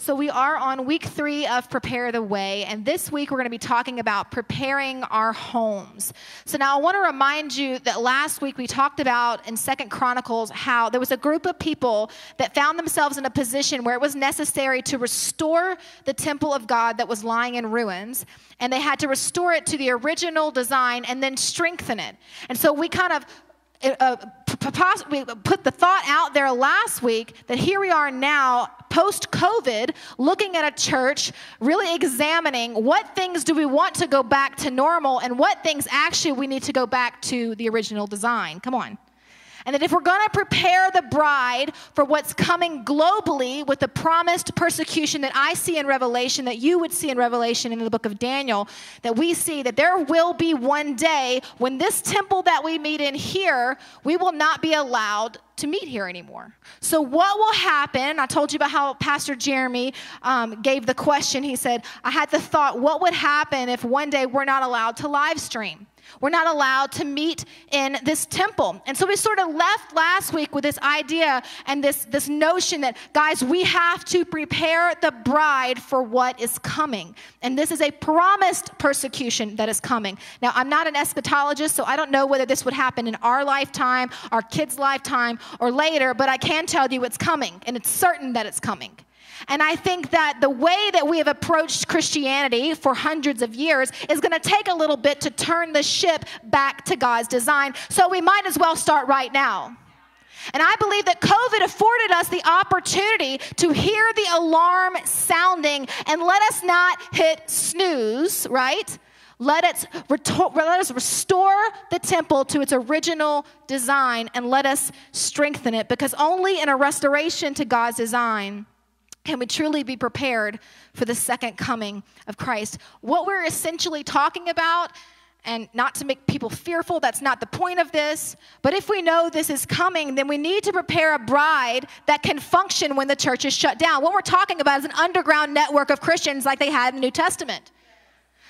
So, we are on week three of Prepare the Way, and this week we're going to be talking about preparing our homes. So, now I want to remind you that last week we talked about in Second Chronicles how there was a group of people that found themselves in a position where it was necessary to restore the temple of God that was lying in ruins, and they had to restore it to the original design and then strengthen it. And so, we kind of uh, we put the thought out there last week that here we are now post COVID looking at a church really examining what things do we want to go back to normal and what things actually we need to go back to the original design. Come on and that if we're going to prepare the bride for what's coming globally with the promised persecution that I see in Revelation, that you would see in Revelation in the book of Daniel, that we see that there will be one day when this temple that we meet in here, we will not be allowed to meet here anymore. So, what will happen? I told you about how Pastor Jeremy um, gave the question. He said, I had the thought, what would happen if one day we're not allowed to live stream? We're not allowed to meet in this temple. And so we sort of left last week with this idea and this, this notion that, guys, we have to prepare the bride for what is coming. And this is a promised persecution that is coming. Now, I'm not an eschatologist, so I don't know whether this would happen in our lifetime, our kids' lifetime, or later, but I can tell you it's coming, and it's certain that it's coming. And I think that the way that we have approached Christianity for hundreds of years is going to take a little bit to turn the ship back to God's design. So we might as well start right now. And I believe that COVID afforded us the opportunity to hear the alarm sounding and let us not hit snooze, right? Let, it, let us restore the temple to its original design and let us strengthen it because only in a restoration to God's design can we truly be prepared for the second coming of Christ? What we're essentially talking about, and not to make people fearful, that's not the point of this, but if we know this is coming, then we need to prepare a bride that can function when the church is shut down. What we're talking about is an underground network of Christians like they had in the New Testament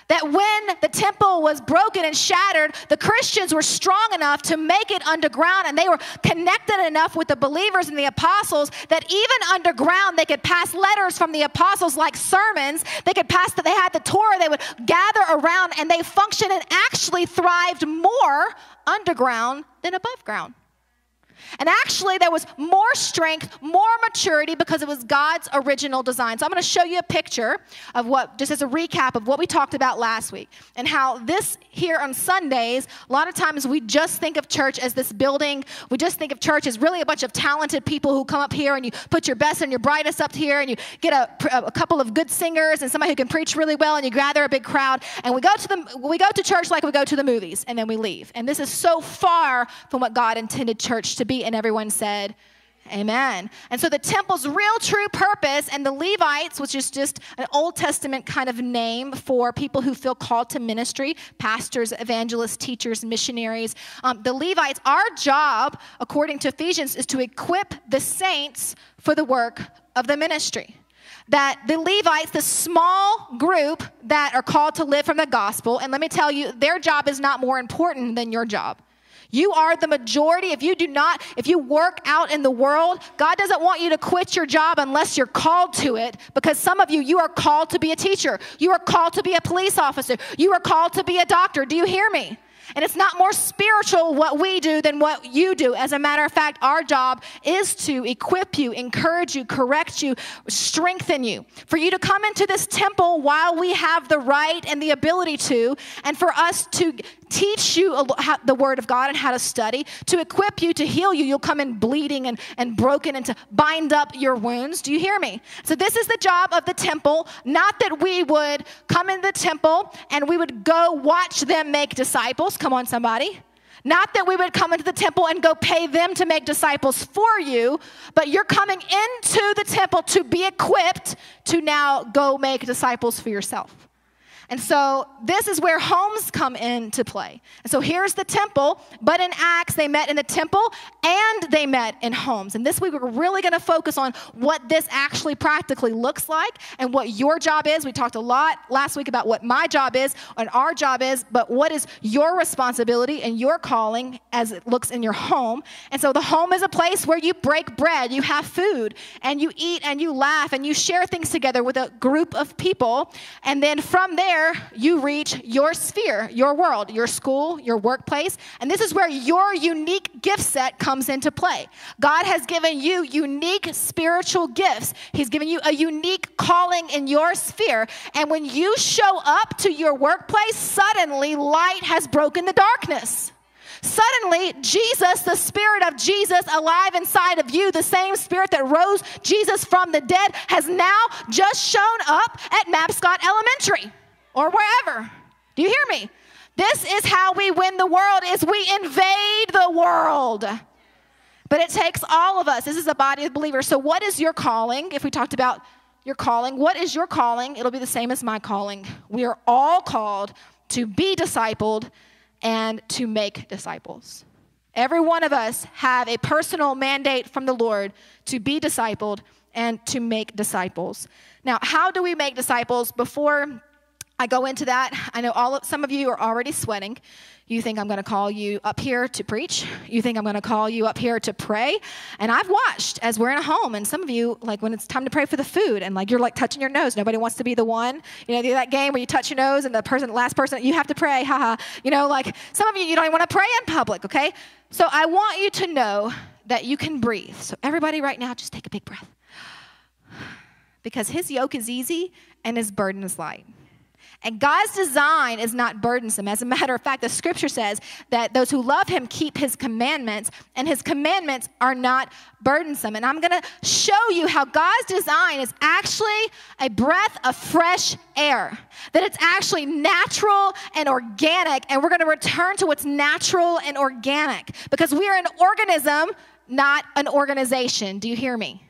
that when the temple was broken and shattered, the Christians were strong enough to make it underground and they were connected enough with the believers and the apostles that even underground they could pass letters from the apostles like sermons. They could pass that they had the Torah, they would gather around and they functioned and actually thrived more underground than above ground. And actually, there was more strength, more maturity because it was God's original design. So I'm going to show you a picture of what, just as a recap of what we talked about last week and how this here on Sundays, a lot of times we just think of church as this building. We just think of church as really a bunch of talented people who come up here and you put your best and your brightest up here and you get a, a couple of good singers and somebody who can preach really well and you gather a big crowd and we go to the we go to church like we go to the movies and then we leave. And this is so far from what God intended church to be and everyone said, Amen. And so the temple's real true purpose, and the Levites, which is just an Old Testament kind of name for people who feel called to ministry pastors, evangelists, teachers, missionaries. Um, the Levites, our job, according to Ephesians, is to equip the saints for the work of the ministry. That the Levites, the small group that are called to live from the gospel, and let me tell you, their job is not more important than your job. You are the majority. If you do not, if you work out in the world, God doesn't want you to quit your job unless you're called to it. Because some of you, you are called to be a teacher. You are called to be a police officer. You are called to be a doctor. Do you hear me? And it's not more spiritual what we do than what you do. As a matter of fact, our job is to equip you, encourage you, correct you, strengthen you. For you to come into this temple while we have the right and the ability to, and for us to teach you the word of God and how to study, to equip you, to heal you. You'll come in bleeding and, and broken and to bind up your wounds. Do you hear me? So, this is the job of the temple, not that we would come in the temple and we would go watch them make disciples. Come on, somebody. Not that we would come into the temple and go pay them to make disciples for you, but you're coming into the temple to be equipped to now go make disciples for yourself. And so this is where homes come into play. And so here's the temple, but in Acts, they met in the temple and they met in homes. And this week, we're really going to focus on what this actually practically looks like and what your job is. We talked a lot last week about what my job is and our job is, but what is your responsibility and your calling as it looks in your home. And so the home is a place where you break bread, you have food, and you eat and you laugh and you share things together with a group of people. And then from there, you reach your sphere, your world, your school, your workplace. And this is where your unique gift set comes into play. God has given you unique spiritual gifts, He's given you a unique calling in your sphere. And when you show up to your workplace, suddenly light has broken the darkness. Suddenly, Jesus, the Spirit of Jesus alive inside of you, the same Spirit that rose Jesus from the dead, has now just shown up at Mabscott Elementary or wherever. Do you hear me? This is how we win the world is we invade the world. But it takes all of us. This is a body of believers. So what is your calling? If we talked about your calling, what is your calling? It'll be the same as my calling. We are all called to be discipled and to make disciples. Every one of us have a personal mandate from the Lord to be discipled and to make disciples. Now, how do we make disciples? Before I go into that. I know all of, some of you are already sweating. You think I'm going to call you up here to preach. You think I'm going to call you up here to pray. And I've watched as we're in a home, and some of you, like when it's time to pray for the food, and like you're like touching your nose. Nobody wants to be the one. You know, that game where you touch your nose, and the person, last person, you have to pray. Haha. You know, like some of you, you don't even want to pray in public. Okay. So I want you to know that you can breathe. So everybody, right now, just take a big breath, because His yoke is easy and His burden is light. And God's design is not burdensome. As a matter of fact, the scripture says that those who love him keep his commandments, and his commandments are not burdensome. And I'm going to show you how God's design is actually a breath of fresh air, that it's actually natural and organic. And we're going to return to what's natural and organic because we are an organism, not an organization. Do you hear me?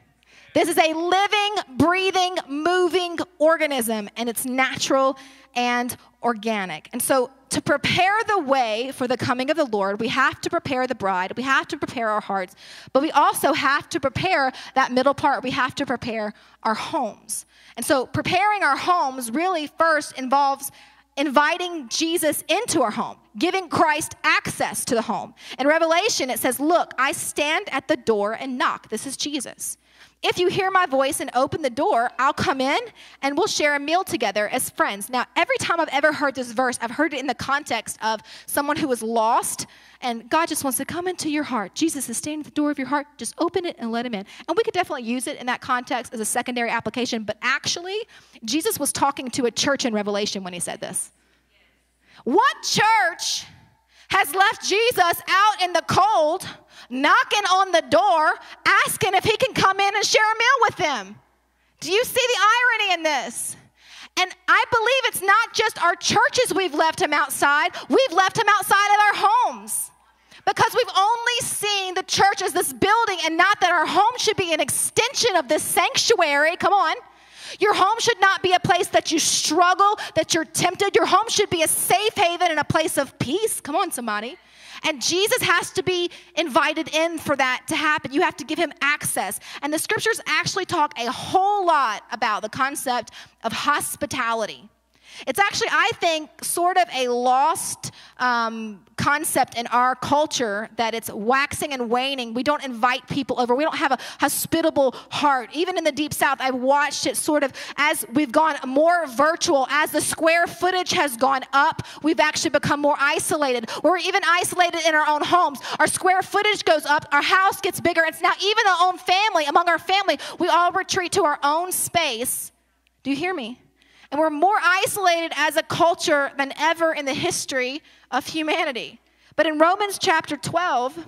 This is a living, breathing, moving organism, and it's natural and organic. And so, to prepare the way for the coming of the Lord, we have to prepare the bride, we have to prepare our hearts, but we also have to prepare that middle part. We have to prepare our homes. And so, preparing our homes really first involves inviting Jesus into our home, giving Christ access to the home. In Revelation, it says, Look, I stand at the door and knock. This is Jesus. If you hear my voice and open the door, I'll come in and we'll share a meal together as friends. Now, every time I've ever heard this verse, I've heard it in the context of someone who was lost and God just wants to come into your heart. Jesus is standing at the door of your heart. Just open it and let him in. And we could definitely use it in that context as a secondary application, but actually, Jesus was talking to a church in Revelation when he said this. What church has left Jesus out in the cold? Knocking on the door, asking if he can come in and share a meal with them. Do you see the irony in this? And I believe it's not just our churches we've left him outside, we've left him outside of our homes. Because we've only seen the church as this building and not that our home should be an extension of this sanctuary. Come on. Your home should not be a place that you struggle, that you're tempted. Your home should be a safe haven and a place of peace. Come on, somebody. And Jesus has to be invited in for that to happen. You have to give him access. And the scriptures actually talk a whole lot about the concept of hospitality. It's actually, I think, sort of a lost um, concept in our culture that it's waxing and waning. We don't invite people over. We don't have a hospitable heart. Even in the deep south, I've watched it sort of as we've gone more virtual, as the square footage has gone up, we've actually become more isolated. We're even isolated in our own homes. Our square footage goes up, our house gets bigger. It's now even our own family, among our family, we all retreat to our own space. Do you hear me? And we're more isolated as a culture than ever in the history of humanity. But in Romans chapter 12,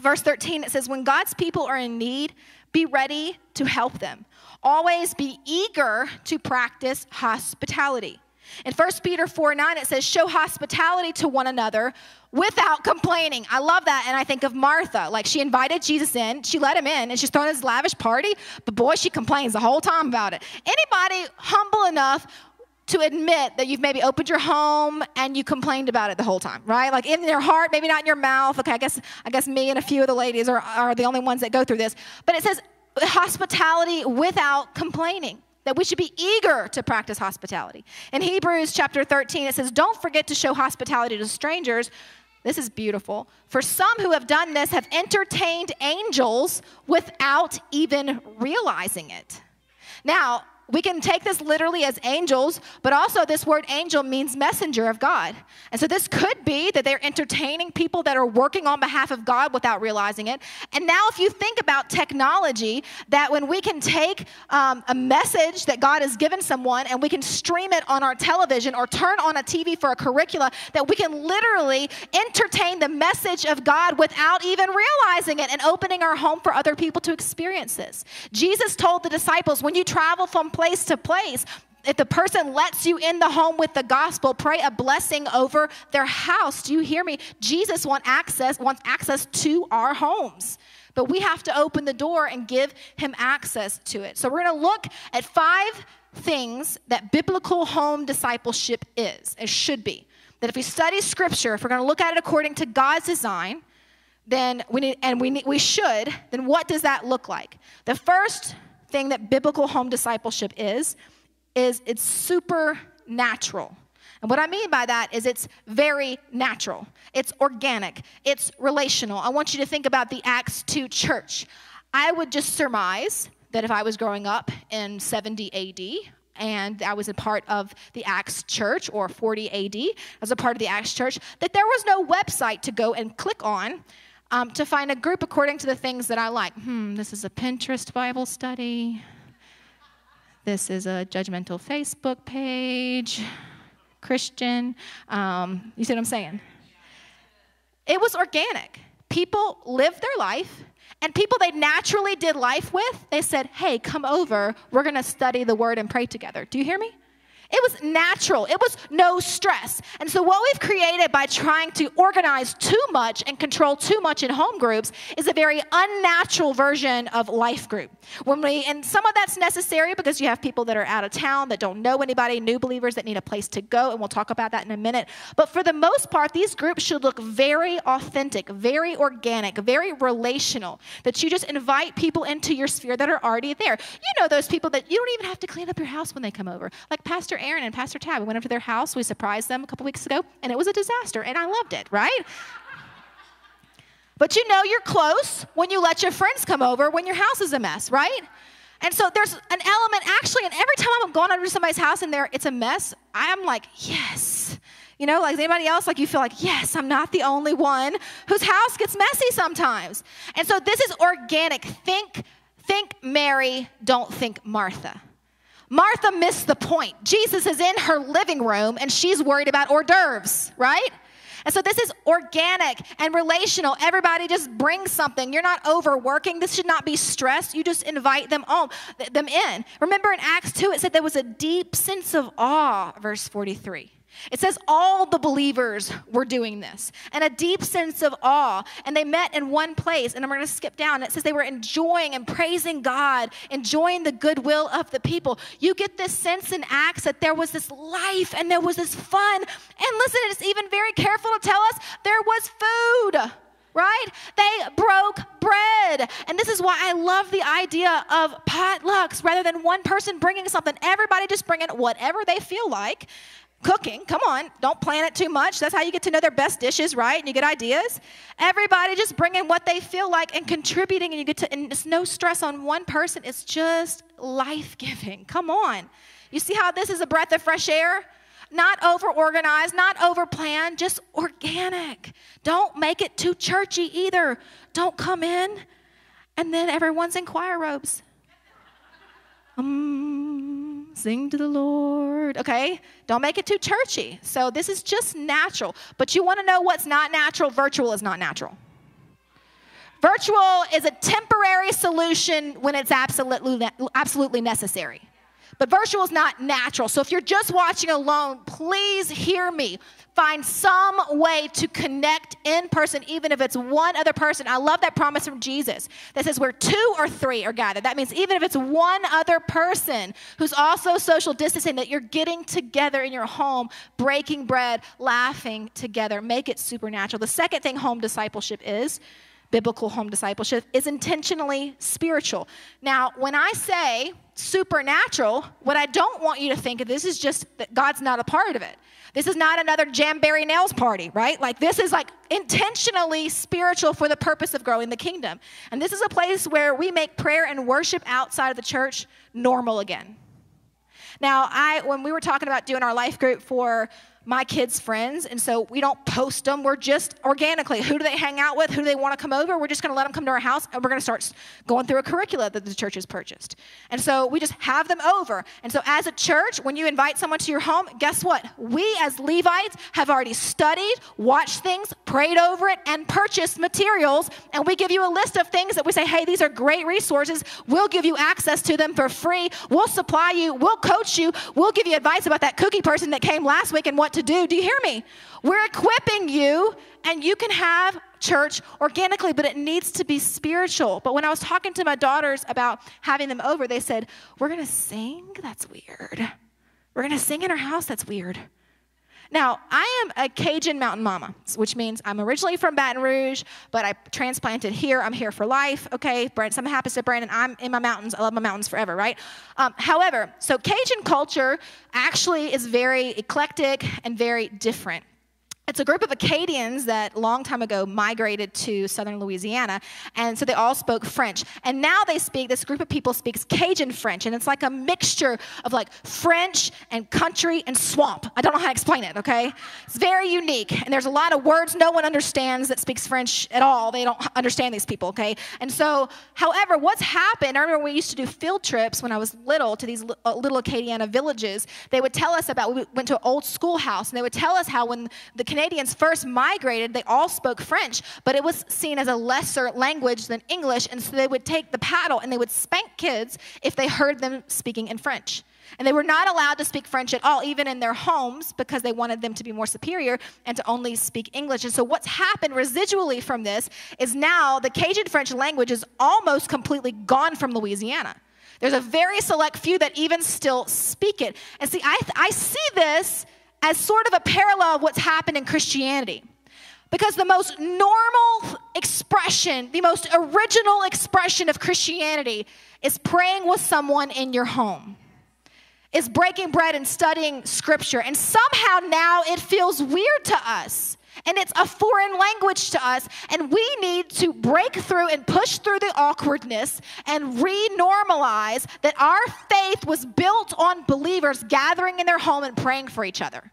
verse 13, it says, When God's people are in need, be ready to help them. Always be eager to practice hospitality. In 1 Peter 4 9, it says, Show hospitality to one another without complaining. I love that. And I think of Martha. Like she invited Jesus in, she let him in, and she's throwing this lavish party, but boy, she complains the whole time about it. Anybody humble enough to admit that you've maybe opened your home and you complained about it the whole time, right? Like in your heart, maybe not in your mouth. Okay, I guess I guess me and a few of the ladies are, are the only ones that go through this. But it says hospitality without complaining. That we should be eager to practice hospitality. In Hebrews chapter 13, it says, Don't forget to show hospitality to strangers. This is beautiful. For some who have done this have entertained angels without even realizing it. Now, we can take this literally as angels, but also this word angel means messenger of God. And so this could be that they're entertaining people that are working on behalf of God without realizing it. And now, if you think about technology, that when we can take um, a message that God has given someone and we can stream it on our television or turn on a TV for a curricula, that we can literally entertain the message of God without even realizing it and opening our home for other people to experience this. Jesus told the disciples, when you travel from place to place. If the person lets you in the home with the gospel, pray a blessing over their house. Do you hear me? Jesus want access, wants access to our homes. But we have to open the door and give him access to it. So we're going to look at five things that biblical home discipleship is, it should be. That if we study scripture, if we're going to look at it according to God's design, then we need, and we, need, we should, then what does that look like? The first thing that biblical home discipleship is, is it's supernatural. And what I mean by that is it's very natural, it's organic, it's relational. I want you to think about the Acts 2 church. I would just surmise that if I was growing up in 70 AD, and I was a part of the Acts church or 40 AD as a part of the Acts church, that there was no website to go and click on um, to find a group according to the things that I like. Hmm, this is a Pinterest Bible study. This is a judgmental Facebook page. Christian. Um, you see what I'm saying? It was organic. People lived their life, and people they naturally did life with, they said, Hey, come over. We're going to study the word and pray together. Do you hear me? It was natural. It was no stress. And so, what we've created by trying to organize too much and control too much in home groups is a very unnatural version of life group. When we, and some of that's necessary because you have people that are out of town that don't know anybody, new believers that need a place to go, and we'll talk about that in a minute. But for the most part, these groups should look very authentic, very organic, very relational. That you just invite people into your sphere that are already there. You know those people that you don't even have to clean up your house when they come over, like Pastor Pastor Aaron and Pastor Tab. We went up to their house. We surprised them a couple weeks ago, and it was a disaster, and I loved it, right? But you know you're close when you let your friends come over when your house is a mess, right? And so there's an element actually, and every time I'm going over to somebody's house and there it's a mess, I'm like, yes. You know, like anybody else, like you feel like, yes, I'm not the only one whose house gets messy sometimes. And so this is organic. Think, think Mary, don't think Martha. Martha missed the point. Jesus is in her living room and she's worried about hors d'oeuvres, right? And so this is organic and relational. Everybody just brings something. You're not overworking. This should not be stress. You just invite them on, them in. Remember in Acts 2 it said there was a deep sense of awe, verse 43. It says all the believers were doing this and a deep sense of awe. And they met in one place. And I'm going to skip down. It says they were enjoying and praising God, enjoying the goodwill of the people. You get this sense in Acts that there was this life and there was this fun. And listen, it's even very careful to tell us there was food right? They broke bread. And this is why I love the idea of potlucks rather than one person bringing something. Everybody just bringing whatever they feel like cooking. Come on, don't plan it too much. That's how you get to know their best dishes, right? And you get ideas. Everybody just bringing what they feel like and contributing, and you get to, and it's no stress on one person. It's just life giving. Come on. You see how this is a breath of fresh air? Not over organized, not over planned, just organic. Don't make it too churchy either. Don't come in and then everyone's in choir robes. Um, sing to the Lord. Okay? Don't make it too churchy. So this is just natural. But you want to know what's not natural? Virtual is not natural. Virtual is a temporary solution when it's absolutely, absolutely necessary. But virtual is not natural. So if you're just watching alone, please hear me. Find some way to connect in person, even if it's one other person. I love that promise from Jesus that says where two or three are gathered. That means even if it's one other person who's also social distancing, that you're getting together in your home, breaking bread, laughing together. Make it supernatural. The second thing home discipleship is biblical home discipleship is intentionally spiritual. Now, when I say supernatural, what I don't want you to think of this is just that God's not a part of it. This is not another Jamberry Nails party, right? Like, this is like intentionally spiritual for the purpose of growing the kingdom. And this is a place where we make prayer and worship outside of the church normal again. Now, I when we were talking about doing our life group for my kids' friends. And so we don't post them. We're just organically, who do they hang out with? Who do they want to come over? We're just going to let them come to our house and we're going to start going through a curricula that the church has purchased. And so we just have them over. And so as a church, when you invite someone to your home, guess what? We as Levites have already studied, watched things, prayed over it, and purchased materials. And we give you a list of things that we say, hey, these are great resources. We'll give you access to them for free. We'll supply you. We'll coach you. We'll give you advice about that cookie person that came last week and what to do. Do you hear me? We're equipping you, and you can have church organically, but it needs to be spiritual. But when I was talking to my daughters about having them over, they said, We're going to sing? That's weird. We're going to sing in our house? That's weird. Now, I am a Cajun mountain mama, which means I'm originally from Baton Rouge, but I transplanted here. I'm here for life, okay? Something happens to Brandon. I'm in my mountains. I love my mountains forever, right? Um, however, so Cajun culture actually is very eclectic and very different. It's a group of Acadians that long time ago migrated to southern Louisiana, and so they all spoke French. And now they speak, this group of people speaks Cajun French, and it's like a mixture of like French and country and swamp. I don't know how to explain it, okay? It's very unique, and there's a lot of words no one understands that speaks French at all. They don't understand these people, okay? And so, however, what's happened, I remember we used to do field trips when I was little to these uh, little Acadiana villages. They would tell us about, we went to an old schoolhouse, and they would tell us how when the Acadians first migrated, they all spoke French, but it was seen as a lesser language than English, and so they would take the paddle and they would spank kids if they heard them speaking in French. And they were not allowed to speak French at all, even in their homes, because they wanted them to be more superior and to only speak English. And so, what's happened residually from this is now the Cajun French language is almost completely gone from Louisiana. There's a very select few that even still speak it. And see, I, I see this as sort of a parallel of what's happened in Christianity. Because the most normal expression, the most original expression of Christianity is praying with someone in your home, is breaking bread and studying scripture. And somehow now it feels weird to us and it's a foreign language to us. And we need to break through and push through the awkwardness and re-normalize that our faith was built on believers gathering in their home and praying for each other.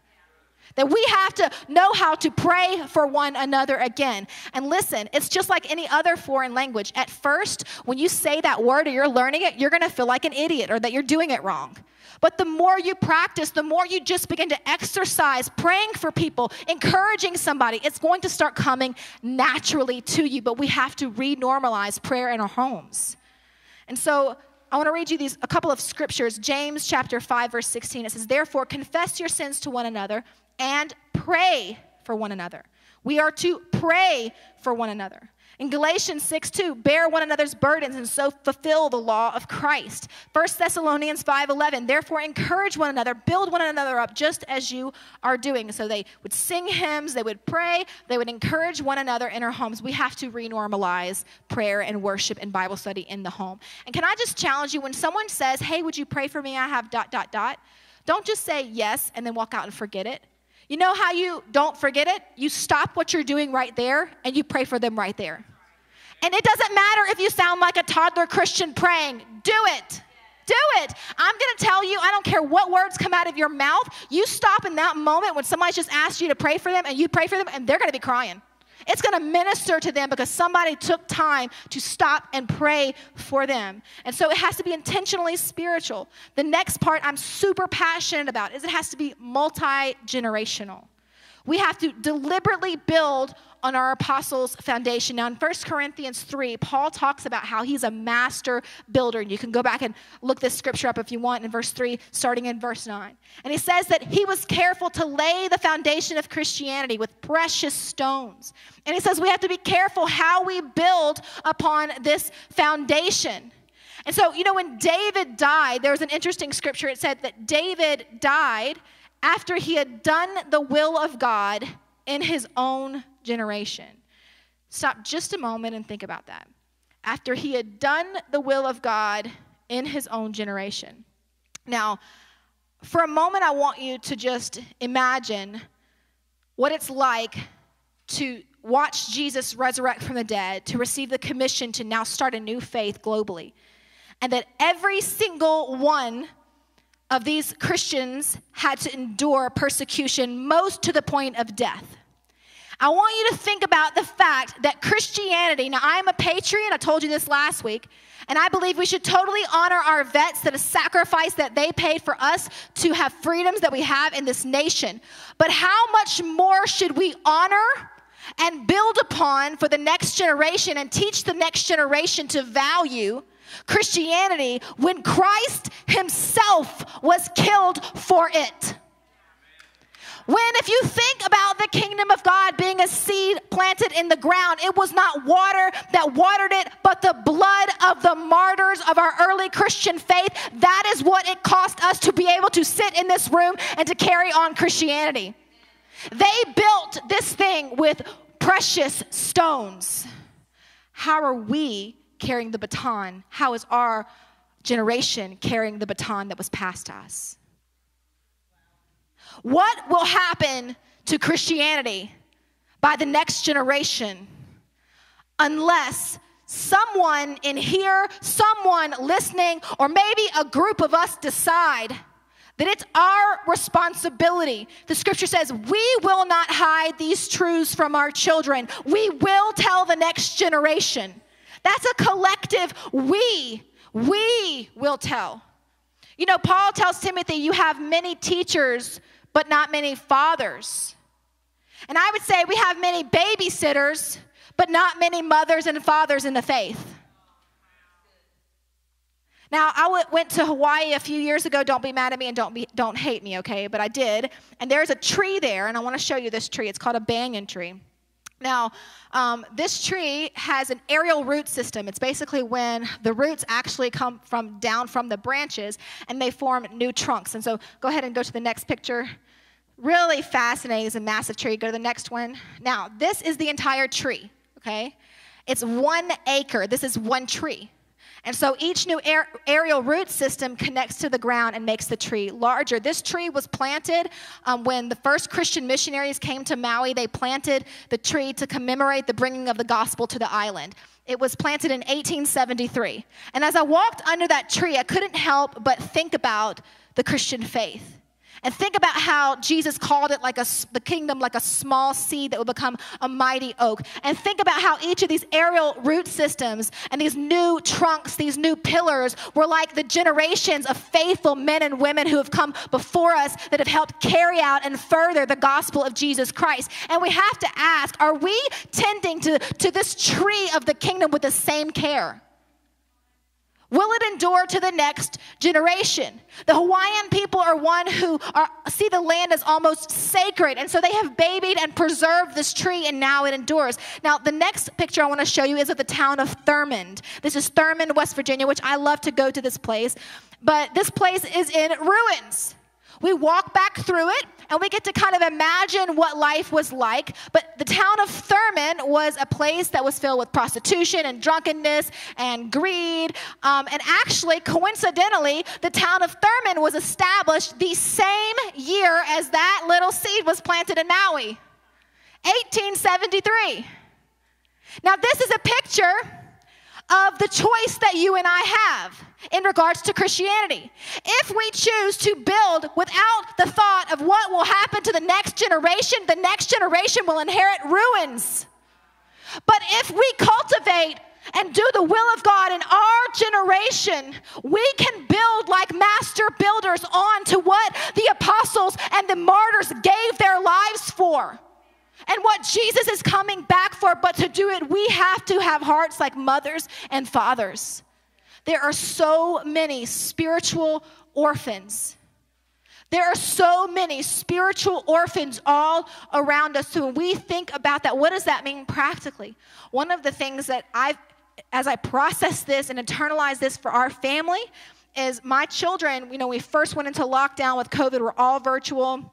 That we have to know how to pray for one another again. And listen, it's just like any other foreign language. At first, when you say that word or you're learning it, you're gonna feel like an idiot or that you're doing it wrong. But the more you practice, the more you just begin to exercise praying for people, encouraging somebody, it's going to start coming naturally to you. But we have to renormalize prayer in our homes. And so I want to read you these a couple of scriptures. James chapter 5 verse 16 it says, "Therefore confess your sins to one another and pray for one another." We are to pray for one another. In Galatians 6 2, bear one another's burdens and so fulfill the law of Christ. 1 Thessalonians 5 11, therefore encourage one another, build one another up just as you are doing. So they would sing hymns, they would pray, they would encourage one another in our homes. We have to renormalize prayer and worship and Bible study in the home. And can I just challenge you when someone says, hey, would you pray for me? I have dot, dot, dot. Don't just say yes and then walk out and forget it. You know how you don't forget it? You stop what you're doing right there and you pray for them right there. And it doesn't matter if you sound like a toddler Christian praying, do it. Do it. I'm going to tell you, I don't care what words come out of your mouth. You stop in that moment when somebody just asked you to pray for them and you pray for them and they're going to be crying. It's going to minister to them because somebody took time to stop and pray for them. And so it has to be intentionally spiritual. The next part I'm super passionate about is it has to be multi generational. We have to deliberately build on our apostles' foundation. Now, in 1 Corinthians 3, Paul talks about how he's a master builder. And you can go back and look this scripture up if you want in verse 3, starting in verse 9. And he says that he was careful to lay the foundation of Christianity with precious stones. And he says we have to be careful how we build upon this foundation. And so, you know, when David died, there was an interesting scripture. It said that David died after he had done the will of God in his own generation. Stop just a moment and think about that. After he had done the will of God in his own generation. Now, for a moment, I want you to just imagine what it's like to watch Jesus resurrect from the dead, to receive the commission to now start a new faith globally. And that every single one of these Christians had to endure persecution, most to the point of death. I want you to think about the fact that Christianity, now I am a patriot, I told you this last week, and I believe we should totally honor our vets that a sacrifice that they paid for us to have freedoms that we have in this nation. But how much more should we honor and build upon for the next generation and teach the next generation to value Christianity when Christ Himself was killed for it. When, if you think about the kingdom of God being a seed planted in the ground, it was not water that watered it, but the blood of the martyrs of our early Christian faith. That is what it cost us to be able to sit in this room and to carry on Christianity. They built this thing with precious stones. How are we carrying the baton? How is our generation carrying the baton that was passed to us? What will happen to Christianity by the next generation unless someone in here, someone listening, or maybe a group of us decide that it's our responsibility. The scripture says, We will not hide these truths from our children, we will tell the next generation. That's a collective we. We will tell. You know, Paul tells Timothy, you have many teachers, but not many fathers. And I would say we have many babysitters, but not many mothers and fathers in the faith. Now, I w- went to Hawaii a few years ago. Don't be mad at me and don't, be, don't hate me, okay? But I did. And there's a tree there, and I want to show you this tree. It's called a banyan tree. Now, um, this tree has an aerial root system. It's basically when the roots actually come from down from the branches and they form new trunks. And so go ahead and go to the next picture. Really fascinating. It's a massive tree. Go to the next one. Now, this is the entire tree, okay? It's one acre. This is one tree. And so each new aer- aerial root system connects to the ground and makes the tree larger. This tree was planted um, when the first Christian missionaries came to Maui. They planted the tree to commemorate the bringing of the gospel to the island. It was planted in 1873. And as I walked under that tree, I couldn't help but think about the Christian faith. And think about how Jesus called it like a, the kingdom like a small seed that would become a mighty oak. And think about how each of these aerial root systems and these new trunks, these new pillars, were like the generations of faithful men and women who have come before us that have helped carry out and further the gospel of Jesus Christ. And we have to ask are we tending to, to this tree of the kingdom with the same care? Will it endure to the next generation? The Hawaiian people are one who are, see the land as almost sacred, and so they have babied and preserved this tree, and now it endures. Now, the next picture I want to show you is of the town of Thurmond. This is Thurmond, West Virginia, which I love to go to this place, but this place is in ruins. We walk back through it and we get to kind of imagine what life was like. But the town of Thurmond was a place that was filled with prostitution and drunkenness and greed. Um, and actually, coincidentally, the town of Thurmond was established the same year as that little seed was planted in Maui 1873. Now, this is a picture of the choice that you and I have in regards to Christianity. If we choose to build without the thought of what will happen to the next generation, the next generation will inherit ruins. But if we cultivate and do the will of God in our generation, we can build like master builders on to what the apostles and the martyrs gave their lives for. And what Jesus is coming back for, but to do it, we have to have hearts like mothers and fathers. There are so many spiritual orphans. There are so many spiritual orphans all around us. So when we think about that, what does that mean practically? One of the things that I've, as I process this and internalize this for our family, is my children, you know, we first went into lockdown with COVID, we're all virtual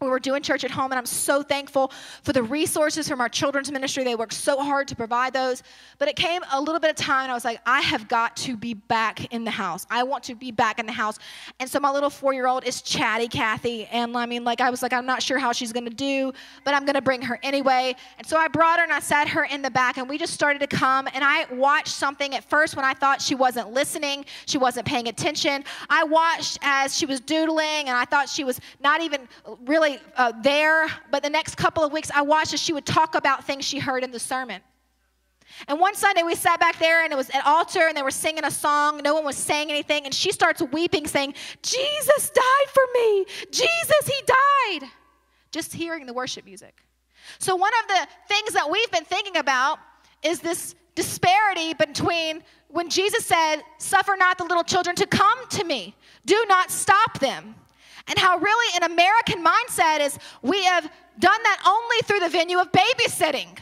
we were doing church at home, and I'm so thankful for the resources from our children's ministry. They worked so hard to provide those. But it came a little bit of time, and I was like, I have got to be back in the house. I want to be back in the house. And so my little four year old is chatty Kathy. And I mean, like, I was like, I'm not sure how she's going to do, but I'm going to bring her anyway. And so I brought her and I sat her in the back, and we just started to come. And I watched something at first when I thought she wasn't listening, she wasn't paying attention. I watched as she was doodling, and I thought she was not even really really uh, there, but the next couple of weeks I watched as she would talk about things she heard in the sermon. And one Sunday we sat back there and it was an altar and they were singing a song. No one was saying anything. And she starts weeping, saying, Jesus died for me. Jesus, he died. Just hearing the worship music. So, one of the things that we've been thinking about is this disparity between when Jesus said, Suffer not the little children to come to me, do not stop them and how really an American mindset is we have done that only through the venue of babysitting.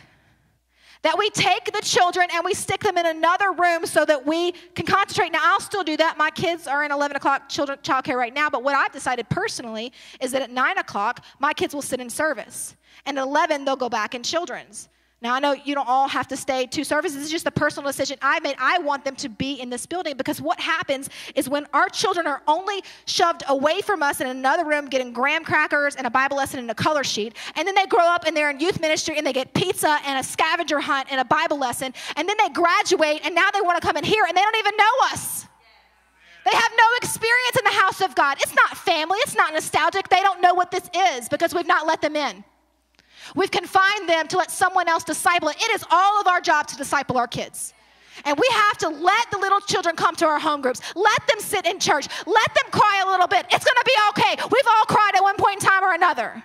That we take the children and we stick them in another room so that we can concentrate. Now, I'll still do that. My kids are in 11 o'clock children childcare right now, but what I've decided personally is that at 9 o'clock, my kids will sit in service. And at 11, they'll go back in children's. Now, I know you don't all have to stay two services. This is just a personal decision I made. I want them to be in this building because what happens is when our children are only shoved away from us in another room getting graham crackers and a Bible lesson and a color sheet, and then they grow up and they're in youth ministry and they get pizza and a scavenger hunt and a Bible lesson, and then they graduate and now they want to come in here and they don't even know us. They have no experience in the house of God. It's not family, it's not nostalgic. They don't know what this is because we've not let them in. We've confined them to let someone else disciple it. Is all of our job to disciple our kids. And we have to let the little children come to our home groups. Let them sit in church. Let them cry a little bit. It's going to be okay. We've all cried at one point in time or another.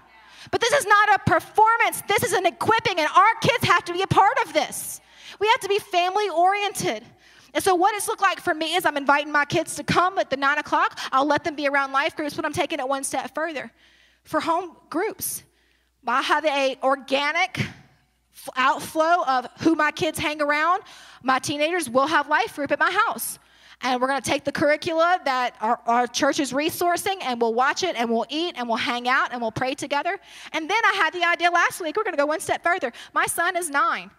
But this is not a performance, this is an equipping, and our kids have to be a part of this. We have to be family oriented. And so, what it's looked like for me is I'm inviting my kids to come at the nine o'clock. I'll let them be around life groups, but I'm taking it one step further. For home groups, I have a organic outflow of who my kids hang around. My teenagers will have life group at my house. And we're going to take the curricula that our, our church is resourcing and we'll watch it and we'll eat and we'll hang out and we'll pray together. And then I had the idea last week, we're going to go one step further. My son is nine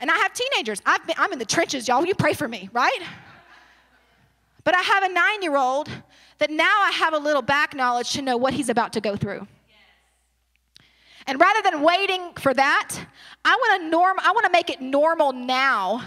and I have teenagers. i am in the trenches, y'all. You pray for me, right? But I have a nine year old that now I have a little back knowledge to know what he's about to go through. And rather than waiting for that, I want to norm I want to make it normal now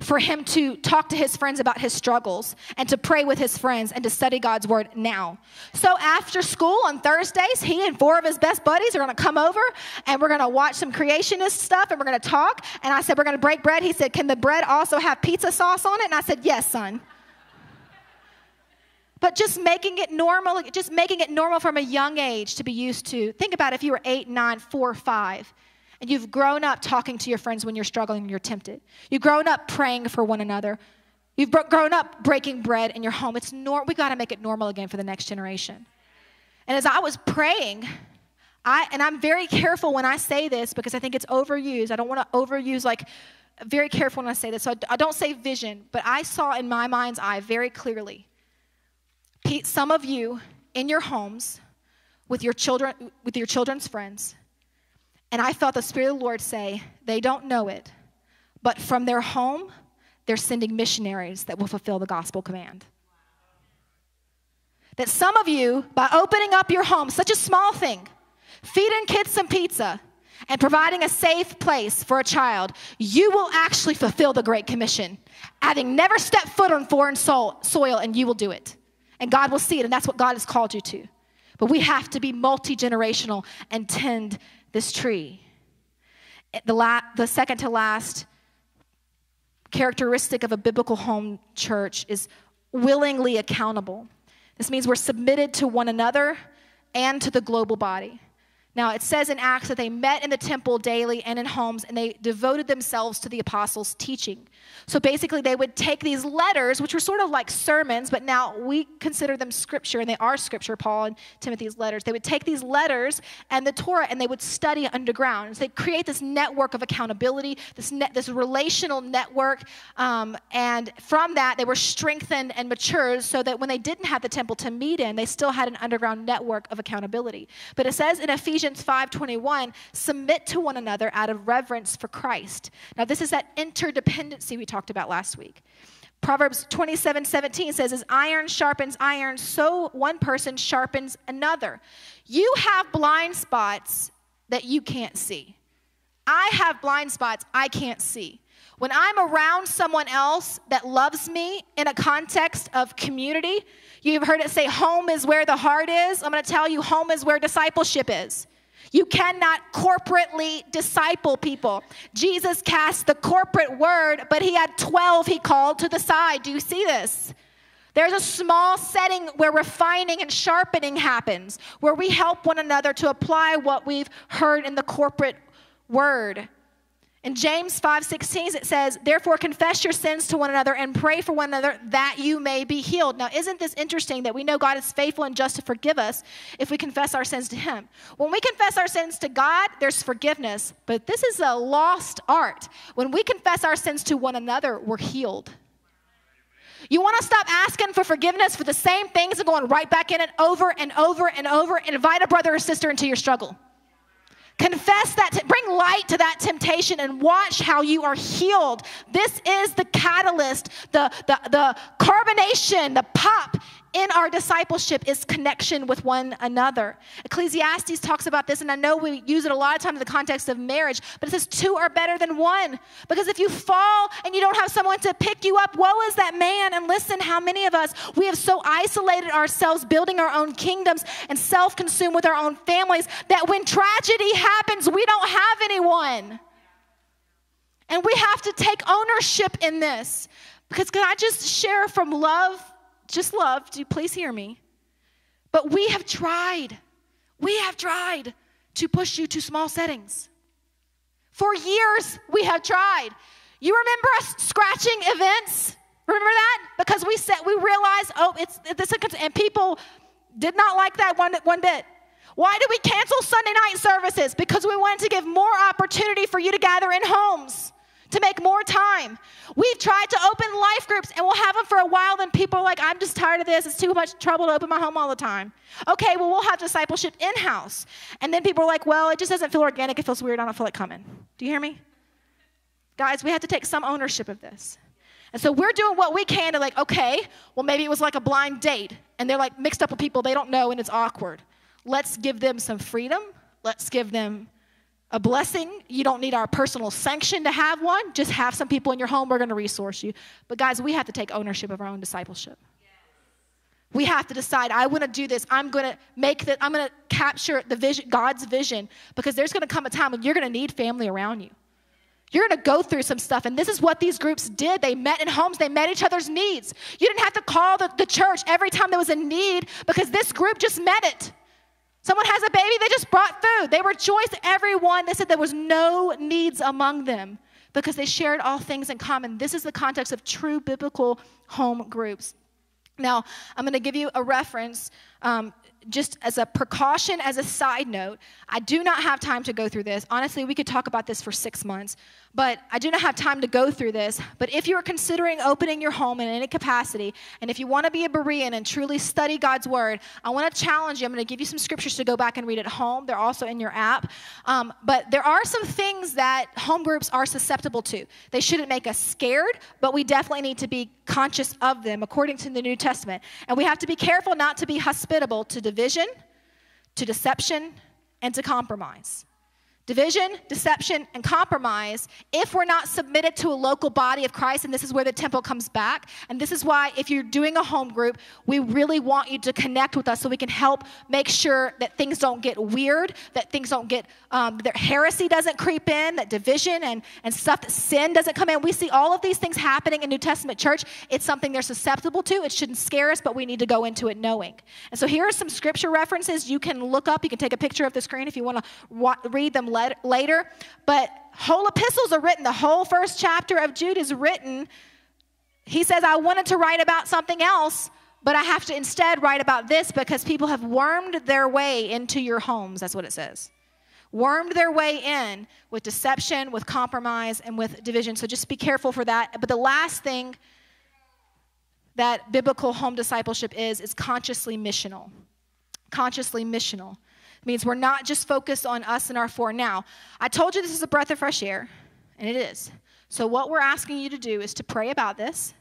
for him to talk to his friends about his struggles and to pray with his friends and to study God's word now. So after school on Thursdays, he and four of his best buddies are going to come over and we're going to watch some creationist stuff and we're going to talk. And I said, We're going to break bread. He said, Can the bread also have pizza sauce on it? And I said, Yes, son but just making it normal, just making it normal from a young age to be used to. Think about if you were eight, nine, four, five, and you've grown up talking to your friends when you're struggling and you're tempted. You've grown up praying for one another. You've grown up breaking bread in your home. It's nor- we got to make it normal again for the next generation. And as I was praying, I and I'm very careful when I say this because I think it's overused. I don't want to overuse like very careful when I say this. So I, I don't say vision, but I saw in my mind's eye very clearly some of you in your homes with your children with your children's friends. And i felt the spirit of the lord say they don't know it but from their home they're sending missionaries that will fulfill the gospel command. That some of you by opening up your home such a small thing feeding kids some pizza and providing a safe place for a child, you will actually fulfill the Great Commission, having never stepped foot on foreign soil, and you will do it and God will see it, and that's what God has called you to. But we have to be multi generational and tend this tree. The, la- the second to last characteristic of a biblical home church is willingly accountable. This means we're submitted to one another and to the global body. Now, it says in Acts that they met in the temple daily and in homes, and they devoted themselves to the apostles' teaching. So basically, they would take these letters, which were sort of like sermons, but now we consider them scripture, and they are scripture, Paul and Timothy's letters. They would take these letters and the Torah, and they would study underground. So they'd create this network of accountability, this, net, this relational network, um, and from that, they were strengthened and matured so that when they didn't have the temple to meet in, they still had an underground network of accountability. But it says in Ephesians, Ephesians 5:21, submit to one another out of reverence for Christ. Now this is that interdependency we talked about last week. Proverbs 27 17 says, As iron sharpens iron, so one person sharpens another. You have blind spots that you can't see. I have blind spots I can't see. When I'm around someone else that loves me in a context of community, you've heard it say, home is where the heart is. I'm gonna tell you, home is where discipleship is. You cannot corporately disciple people. Jesus cast the corporate word, but he had 12 he called to the side. Do you see this? There's a small setting where refining and sharpening happens, where we help one another to apply what we've heard in the corporate word. In James 5:16 it says, "Therefore confess your sins to one another and pray for one another that you may be healed." Now, isn't this interesting that we know God is faithful and just to forgive us if we confess our sins to him? When we confess our sins to God, there's forgiveness, but this is a lost art. When we confess our sins to one another, we're healed. You want to stop asking for forgiveness for the same things and going right back in it over and over and over and invite a brother or sister into your struggle. Confess that, t- bring light to that temptation and watch how you are healed. This is the catalyst, the, the, the carbonation, the pop in our discipleship is connection with one another. Ecclesiastes talks about this, and I know we use it a lot of times in the context of marriage, but it says two are better than one. Because if you fall and you don't have someone to pick you up, woe is that man. And listen, how many of us, we have so isolated ourselves, building our own kingdoms and self consumed with our own families, that when tragedy happens, we don't have anyone. And we have to take ownership in this. Because can I just share from love just love, do you please hear me? But we have tried, we have tried to push you to small settings. For years, we have tried. You remember us scratching events? Remember that? Because we said we realized, oh, it's this, and people did not like that one, one bit. Why did we cancel Sunday night services? Because we wanted to give more opportunity for you to gather in homes to make more time. We've tried to open life groups and we'll have them for a while, then people are like, I'm just tired of this. It's too much trouble to open my home all the time. Okay, well, we'll have discipleship in house. And then people are like, well, it just doesn't feel organic. It feels weird. I don't feel like coming. Do you hear me? Guys, we have to take some ownership of this. And so we're doing what we can to, like, okay, well, maybe it was like a blind date and they're like mixed up with people they don't know and it's awkward. Let's give them some freedom. Let's give them a blessing. You don't need our personal sanction to have one. Just have some people in your home. We're going to resource you. But guys, we have to take ownership of our own discipleship. We have to decide, I want to do this. I'm going to make that, I'm going to capture the vision, God's vision, because there's going to come a time when you're going to need family around you. You're going to go through some stuff. And this is what these groups did. They met in homes, they met each other's needs. You didn't have to call the, the church every time there was a need because this group just met it. Someone has a baby, they just brought food. They rejoiced everyone. They said there was no needs among them because they shared all things in common. This is the context of true biblical home groups. Now, I'm going to give you a reference um, just as a precaution, as a side note. I do not have time to go through this. Honestly, we could talk about this for six months. But I do not have time to go through this. But if you are considering opening your home in any capacity, and if you want to be a Berean and truly study God's word, I want to challenge you. I'm going to give you some scriptures to go back and read at home. They're also in your app. Um, but there are some things that home groups are susceptible to. They shouldn't make us scared, but we definitely need to be conscious of them according to the New Testament. And we have to be careful not to be hospitable to division, to deception, and to compromise. Division, deception, and compromise if we're not submitted to a local body of Christ. And this is where the temple comes back. And this is why, if you're doing a home group, we really want you to connect with us so we can help make sure that things don't get weird, that things don't get, um, that heresy doesn't creep in, that division and, and stuff, that sin doesn't come in. We see all of these things happening in New Testament church. It's something they're susceptible to. It shouldn't scare us, but we need to go into it knowing. And so here are some scripture references you can look up. You can take a picture of the screen if you want to wa- read them later, but whole epistles are written. The whole first chapter of Jude is written. He says, I wanted to write about something else, but I have to instead write about this because people have wormed their way into your homes. That's what it says. Wormed their way in with deception, with compromise, and with division. So just be careful for that. But the last thing that biblical home discipleship is, is consciously missional. Consciously missional means we're not just focused on us and our four now. I told you this is a breath of fresh air, and it is. So, what we're asking you to do is to pray about this.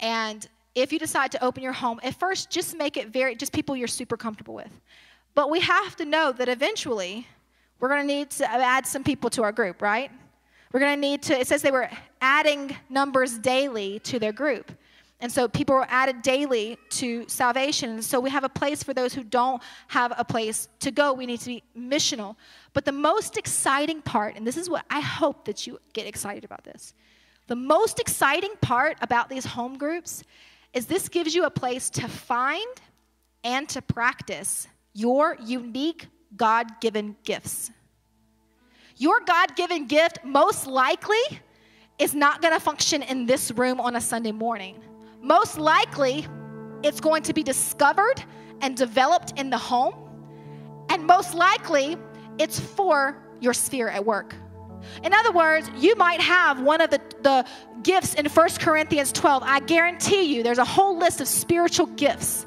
And if you decide to open your home, at first, just make it very, just people you're super comfortable with. But we have to know that eventually we're going to need to add some people to our group, right? We're going to need to, it says they were adding numbers daily to their group. And so people are added daily to salvation. And so we have a place for those who don't have a place to go. We need to be missional. But the most exciting part, and this is what I hope that you get excited about this. The most exciting part about these home groups is this gives you a place to find and to practice your unique God given gifts. Your God given gift, most likely, is not going to function in this room on a Sunday morning most likely it's going to be discovered and developed in the home. And most likely it's for your sphere at work. In other words, you might have one of the, the gifts in 1 Corinthians 12. I guarantee you there's a whole list of spiritual gifts.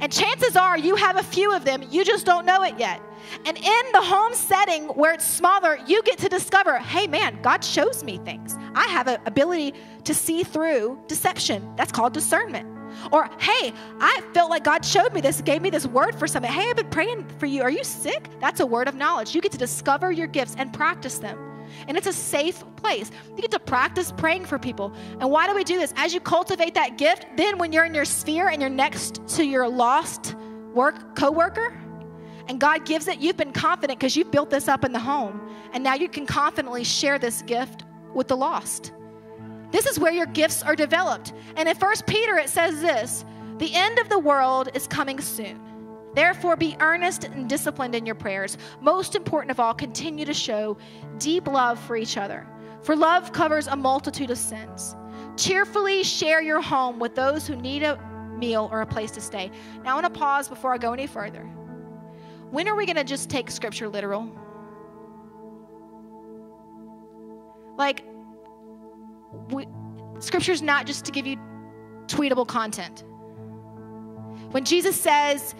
And chances are you have a few of them, you just don't know it yet. And in the home setting where it's smaller, you get to discover hey, man, God shows me things. I have an ability to see through deception. That's called discernment. Or, hey, I felt like God showed me this, gave me this word for something. Hey, I've been praying for you. Are you sick? That's a word of knowledge. You get to discover your gifts and practice them. And it's a safe place. You get to practice praying for people. And why do we do this? As you cultivate that gift, then when you're in your sphere and you're next to your lost work coworker, and God gives it, you've been confident because you've built this up in the home. And now you can confidently share this gift with the lost. This is where your gifts are developed. And in First Peter, it says this the end of the world is coming soon. Therefore, be earnest and disciplined in your prayers. Most important of all, continue to show deep love for each other. For love covers a multitude of sins. Cheerfully share your home with those who need a meal or a place to stay. Now, I want to pause before I go any further. When are we going to just take scripture literal? Like, we, scripture's not just to give you tweetable content. When Jesus says,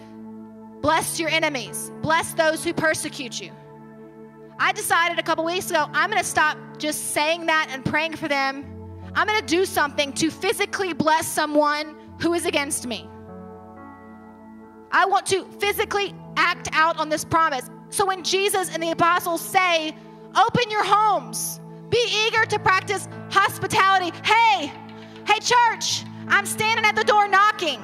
bless your enemies, bless those who persecute you. I decided a couple weeks ago, I'm going to stop just saying that and praying for them. I'm going to do something to physically bless someone who is against me. I want to physically act out on this promise. So when Jesus and the apostles say, open your homes, be eager to practice hospitality. Hey, hey, church, I'm standing at the door knocking.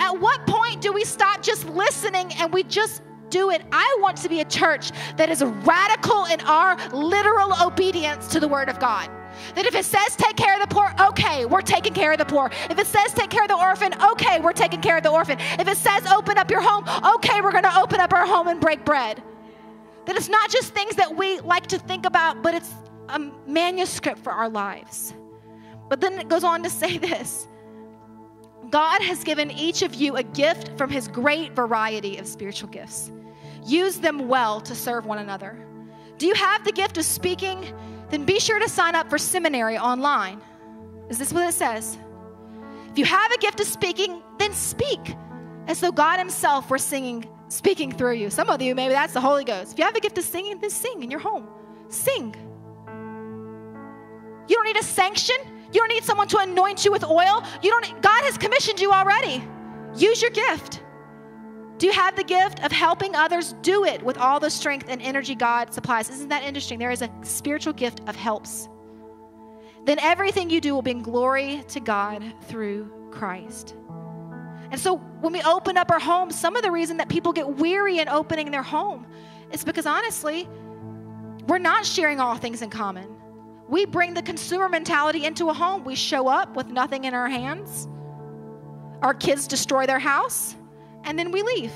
At what point do we stop just listening and we just do it? I want to be a church that is radical in our literal obedience to the Word of God. That if it says take care of the poor, okay, we're taking care of the poor. If it says take care of the orphan, okay, we're taking care of the orphan. If it says open up your home, okay, we're going to open up our home and break bread. That it's not just things that we like to think about, but it's a manuscript for our lives. But then it goes on to say this God has given each of you a gift from his great variety of spiritual gifts. Use them well to serve one another. Do you have the gift of speaking? then be sure to sign up for seminary online. Is this what it says? If you have a gift of speaking, then speak as though God Himself were singing, speaking through you. Some of you, maybe that's the Holy Ghost. If you have a gift of singing, then sing in your home. Sing. You don't need a sanction. You don't need someone to anoint you with oil. You don't. God has commissioned you already. Use your gift. Do you have the gift of helping others? Do it with all the strength and energy God supplies. Isn't that interesting? There is a spiritual gift of helps. Then everything you do will bring glory to God through Christ. And so when we open up our homes, some of the reason that people get weary in opening their home is because honestly, we're not sharing all things in common. We bring the consumer mentality into a home. We show up with nothing in our hands. Our kids destroy their house and then we leave.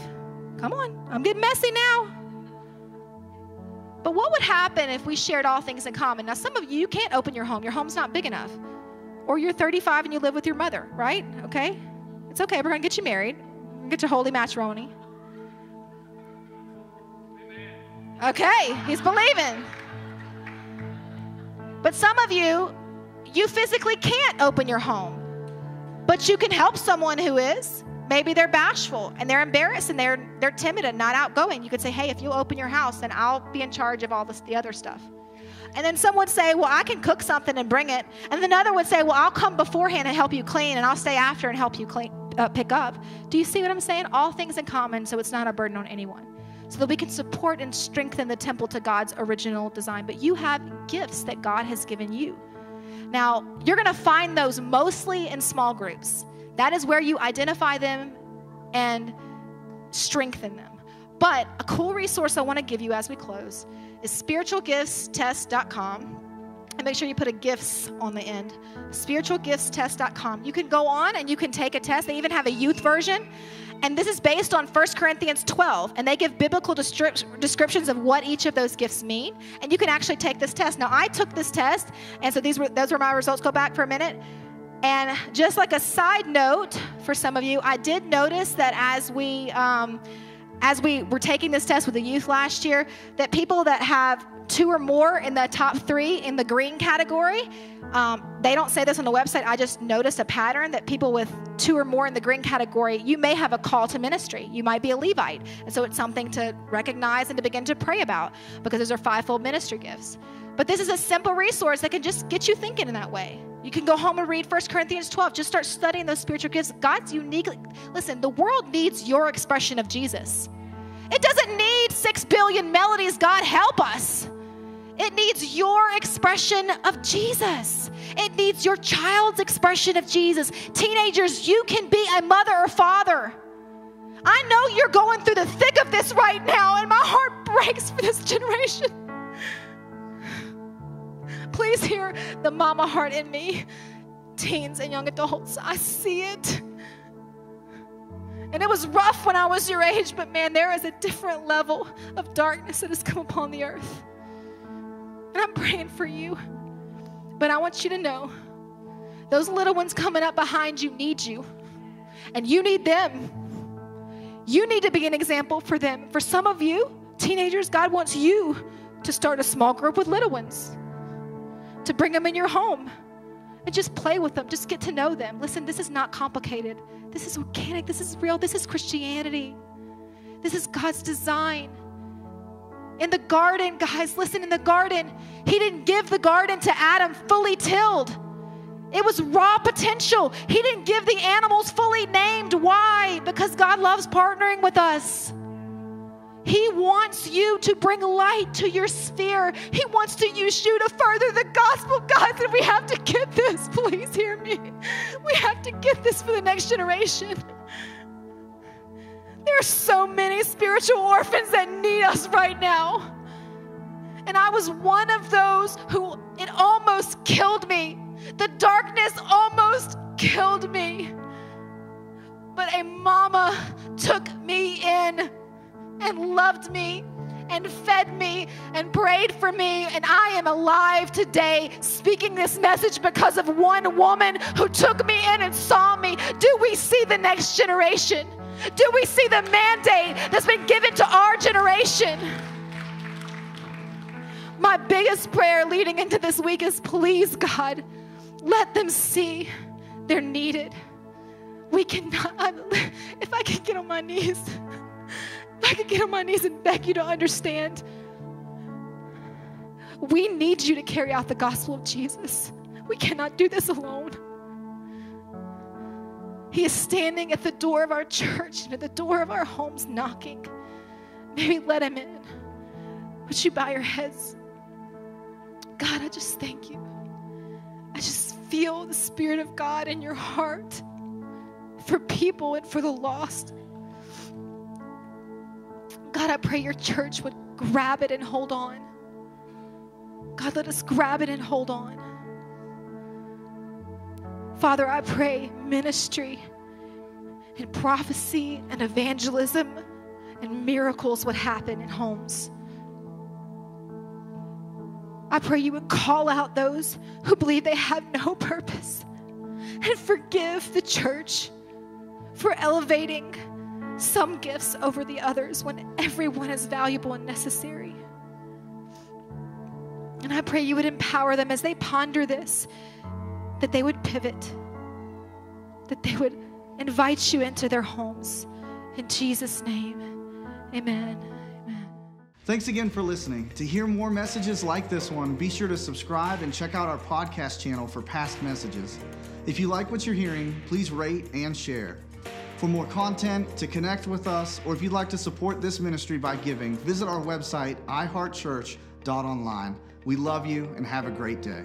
Come on, I'm getting messy now. But what would happen if we shared all things in common? Now, some of you, you can't open your home, your home's not big enough. Or you're 35 and you live with your mother, right? Okay? It's okay, we're gonna get you married, get your holy matrimony. Okay, he's believing. But some of you, you physically can't open your home, but you can help someone who is. Maybe they're bashful and they're embarrassed and they're they're timid and not outgoing. You could say, "Hey, if you open your house, then I'll be in charge of all this, the other stuff." And then some would say, "Well, I can cook something and bring it." And then another would say, "Well, I'll come beforehand and help you clean, and I'll stay after and help you clean, uh, pick up." Do you see what I'm saying? All things in common, so it's not a burden on anyone. So that we can support and strengthen the temple to God's original design. But you have gifts that God has given you. Now, you're going to find those mostly in small groups. That is where you identify them and strengthen them. But a cool resource I want to give you as we close is spiritualgiftstest.com. And make sure you put a gifts on the end. Spiritualgiftstest.com. You can go on and you can take a test. They even have a youth version. And this is based on 1 Corinthians 12. And they give biblical descrip- descriptions of what each of those gifts mean. And you can actually take this test. Now, I took this test. And so these were, those were my results. Go back for a minute. And just like a side note for some of you, I did notice that as we um, as we were taking this test with the youth last year, that people that have two or more in the top three in the green category, um, they don't say this on the website. I just noticed a pattern that people with two or more in the green category, you may have a call to ministry. You might be a Levite. And so it's something to recognize and to begin to pray about because those are fivefold ministry gifts. But this is a simple resource that can just get you thinking in that way. You can go home and read 1 Corinthians 12. Just start studying those spiritual gifts. God's uniquely, listen, the world needs your expression of Jesus. It doesn't need six billion melodies. God, help us. It needs your expression of Jesus. It needs your child's expression of Jesus. Teenagers, you can be a mother or father. I know you're going through the thick of this right now, and my heart breaks for this generation. Please hear the mama heart in me. Teens and young adults, I see it. And it was rough when I was your age, but man, there is a different level of darkness that has come upon the earth. And I'm praying for you. But I want you to know those little ones coming up behind you need you, and you need them. You need to be an example for them. For some of you, teenagers, God wants you to start a small group with little ones to bring them in your home and just play with them, just get to know them. Listen, this is not complicated. This is organic. This is real. This is Christianity. This is God's design. In the garden, guys, listen, in the garden, He didn't give the garden to Adam fully tilled. It was raw potential. He didn't give the animals fully named. Why? Because God loves partnering with us. He wants you to bring light to your sphere. He wants to use you to further the gospel. Guys, and we have to get this. Please hear me. We have to get this for the next generation. There are so many spiritual orphans that need us right now. And I was one of those who it almost killed me. The darkness almost killed me. But a mama took me in and loved me and fed me and prayed for me. And I am alive today speaking this message because of one woman who took me in and saw me. Do we see the next generation? Do we see the mandate that's been given to our generation? My biggest prayer leading into this week is please, God, let them see they're needed. We cannot, if I can get on my knees. if I could get on my knees and beg you to understand. We need you to carry out the gospel of Jesus. We cannot do this alone. He is standing at the door of our church and at the door of our homes knocking. Maybe let him in. Would you bow your heads? God, I just thank you. I just feel the Spirit of God in your heart for people and for the lost. God, I pray your church would grab it and hold on. God, let us grab it and hold on. Father, I pray ministry and prophecy and evangelism and miracles would happen in homes. I pray you would call out those who believe they have no purpose and forgive the church for elevating some gifts over the others when everyone is valuable and necessary. And I pray you would empower them as they ponder this, that they would pivot, that they would invite you into their homes. In Jesus' name, amen. Amen. Thanks again for listening. To hear more messages like this one, be sure to subscribe and check out our podcast channel for past messages. If you like what you're hearing, please rate and share. For more content, to connect with us, or if you'd like to support this ministry by giving, visit our website, iheartchurch.online. We love you and have a great day.